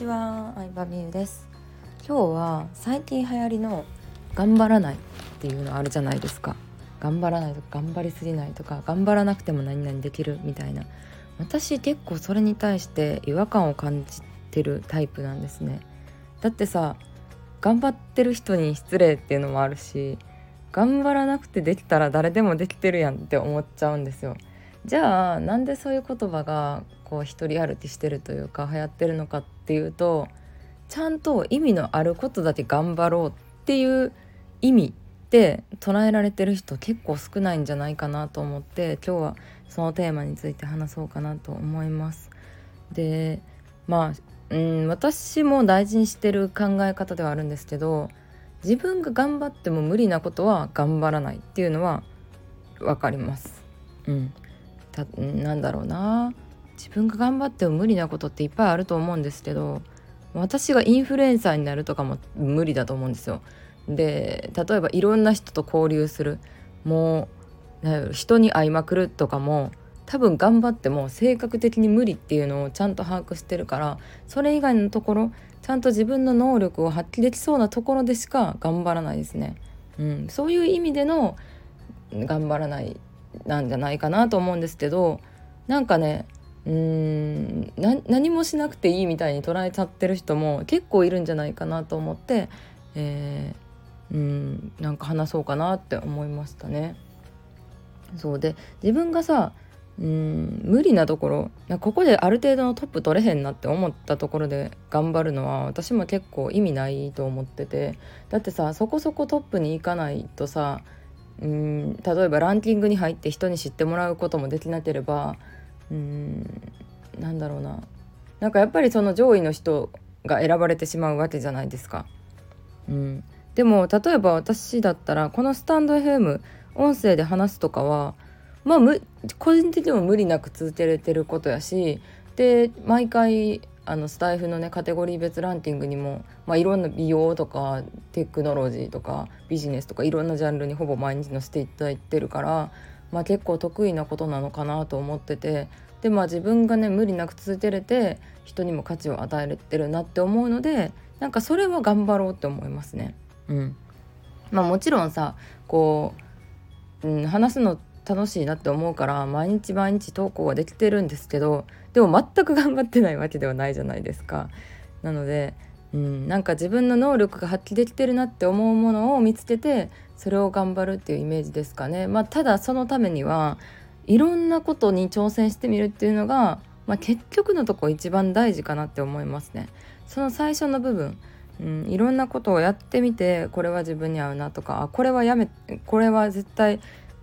ちは、相葉美優です。今日は最近流行りの頑張らないっていうのあるじゃないですか。頑張らないとか頑張りすぎないとか頑張らなくても何々できるみたいな。私結構それに対して違和感を感じてるタイプなんですね。だってさ頑張ってる人に失礼っていうのもあるし頑張らなくてできたら誰でもできてるやんって思っちゃうんですよ。じゃあなんでそういう言葉がこう一人歩きしてるというか流行ってるのかっていうとちゃんと意味のあることだけ頑張ろうっていう意味で捉えられてる人結構少ないんじゃないかなと思って今日はそのテーマについて話そうかなと思います。でまあうん私も大事にしてる考え方ではあるんですけど自分が頑張っても無理なことは頑張らないっていうのは分かります。うん、たなんだろうな自分が頑張っても無理なことっていっぱいあると思うんですけど私がインフルエンサーになるとかも無理だと思うんですよ。で例えばいろんな人と交流するもう人に会いまくるとかも多分頑張っても性格的に無理っていうのをちゃんと把握してるからそれ以外のところちゃんと自分の能力を発揮できそうなところでしか頑張らないですね。うん、そういう意味での頑張らないなんじゃないかなと思うんですけどなんかねうーん何もしなくていいみたいに捉えちゃってる人も結構いるんじゃないかなと思って、えー、うんなんか話そうかなって思いましたね。そうで自分がさうん無理なところここである程度のトップ取れへんなって思ったところで頑張るのは私も結構意味ないと思っててだってさそこそこトップに行かないとさうん例えばランキングに入って人に知ってもらうこともできなければうんなんだろうななんかやっぱりその上位の人が選ばれてしまうわけじゃないですか。うん、でも例えば私だったらこのスタンド FM 音声で話すとかはまあ個人的にも無理なく続けれてることやしで毎回あのスタイフのねカテゴリー別ランキングにも、まあ、いろんな美容とかテクノロジーとかビジネスとかいろんなジャンルにほぼ毎日載せていただいてるからまあ、結構得意なことなのかなと思っててでまあ自分がね無理なく続けれて人にも価値を与えてるなって思うのでなんかそれは頑張ろうって思いますね。うんまあ、もちろんさこう、うん、話すの楽しいなって思うから毎日毎日投稿はできてるんですけどでも全く頑張ってないわけではないじゃないですか。なのでうん、なんか自分の能力が発揮できてるなって思うものを見つけてそれを頑張るっていうイメージですかね。まあ、ただそのためにはいろんなことに挑戦してみるっていうのが、まあ、結局のとこ一番大事かなって思いますね。その最初の部分うん、いろんなことをやってみてこれは自分に合うなとかあこれはやめこれは絶対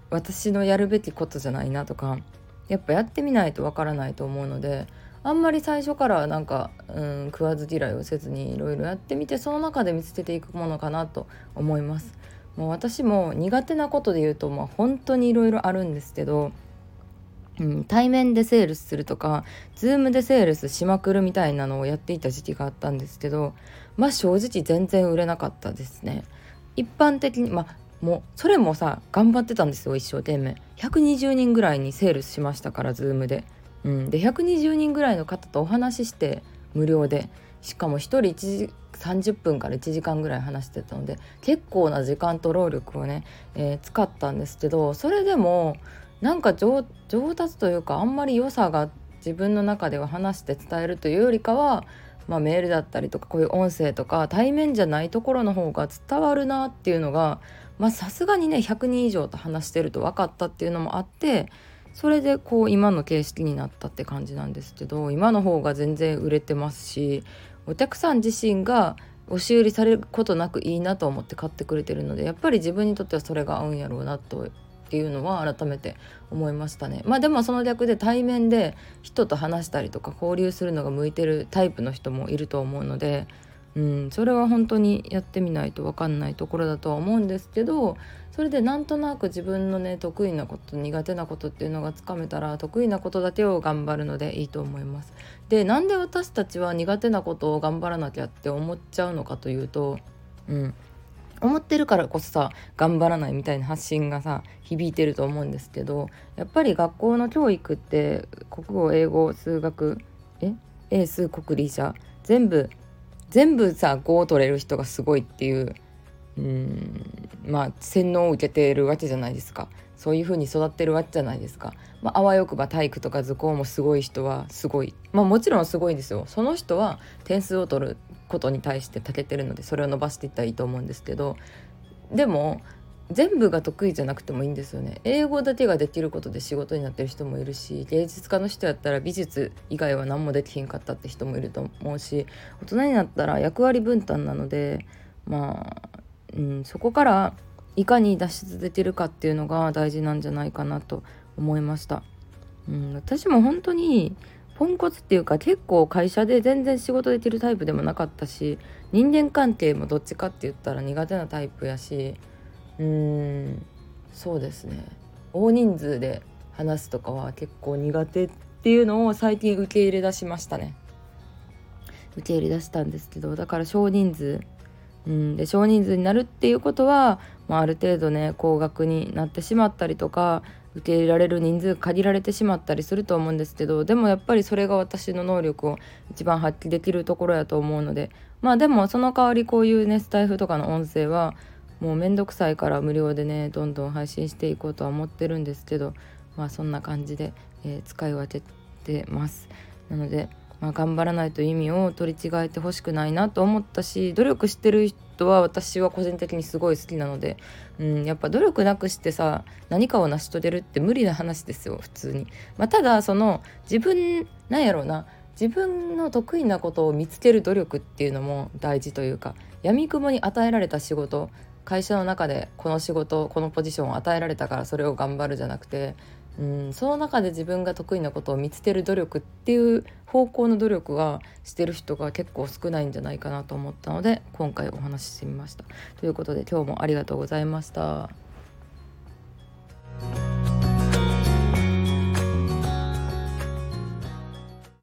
私のやるべきことじゃないなとかやっぱやってみないとわからないと思うのであんまり最初からなんか、うん、食わず嫌いをせずにいろいろやってみてその中で見つけていくものかなと思います。もう私も苦手なことで言うと、まあ、本当にいろいろあるんですけど、うん、対面でセールスするとか Zoom でセールスしまくるみたいなのをやっていた時期があったんですけどまあ正直全然売れなかったですね。一般的にまあもうそれもさ頑張ってたんですよ一生懸命120人ぐらいにセールスしましたから Zoom で。うん、で120人ぐらいの方とお話しして無料で。しかも1人1時30分から1時間ぐらい話してたので結構な時間と労力をね、えー、使ったんですけどそれでもなんか上達というかあんまり良さが自分の中では話して伝えるというよりかは、まあ、メールだったりとかこういう音声とか対面じゃないところの方が伝わるなっていうのがさすがにね100人以上と話してると分かったっていうのもあってそれでこう今の形式になったって感じなんですけど今の方が全然売れてますしお客さん自身が押し売りされることなくいいなと思って買ってくれてるのでやっぱり自分にとってはそれが合うんやろうなとっていうのは改めて思いましたね。まあでもその逆で対面で人と話したりとか交流するのが向いてるタイプの人もいると思うのでうん、それは本当にやってみないと分かんないところだとは思うんですけどそれでなんとなく自分のね得意なこと苦手なことっていうのがつかめたら得意なことだけを頑張るのでいいと思います。でなんで私たちは苦手なことを頑張らなきゃって思っちゃうのかというと、うん、思ってるからこそさ頑張らないみたいな発信がさ響いてると思うんですけどやっぱり学校の教育って国語英語数学え？英数国理社全部全部さ5を取れる人がすごいっていううんまあ洗脳を受けてるわけじゃないですか。そういう風に育ってるわけじゃないですか、まあ、わよくば体育とか図工もすごい人はすごい。まあもちろんすごいですよ。その人は点数を取ることに対して長けてるのでそれを伸ばしていったらいいと思うんですけど。でも全部が得意じゃなくてもいいんですよね英語だけができることで仕事になってる人もいるし芸術家の人やったら美術以外は何もできひんかったって人もいると思うし大人になったら役割分担なのでまあ、うん、そこからいかに脱出できるかっていうのが大事なんじゃないかなと思いました。うん、私も本当にポンコツっていうか結構会社で全然仕事できるタイプでもなかったし人間関係もどっちかって言ったら苦手なタイプやしうーんそうですね。大人数で話すとかは結構苦手っていうのを最近受け入れ出しましたね。受け入れ出したんですけどだから少人数。うん、で少人数になるっていうことは、まあ、ある程度ね高額になってしまったりとか受け入れられる人数限られてしまったりすると思うんですけどでもやっぱりそれが私の能力を一番発揮できるところやと思うのでまあでもその代わりこういうねスタイフとかの音声はもうめんどくさいから無料でねどんどん配信していこうとは思ってるんですけどまあそんな感じで、えー、使い分けてます。なのでまあ、頑張らないと意味を取り違えてほしくないなと思ったし努力してる人は私は個人的にすごい好きなので、うん、やっぱ努力なくしてさ何かを成し遂げるって無理な話ですよ普通に。まあ、ただその自分なんやろうな自分の得意なことを見つける努力っていうのも大事というか闇雲に与えられた仕事会社の中でこの仕事このポジションを与えられたからそれを頑張るじゃなくてうんその中で自分が得意なことを見つける努力っていう方向の努力はしてる人が結構少ないんじゃないかなと思ったので今回お話ししてみました。ということで今日もありがとうございました。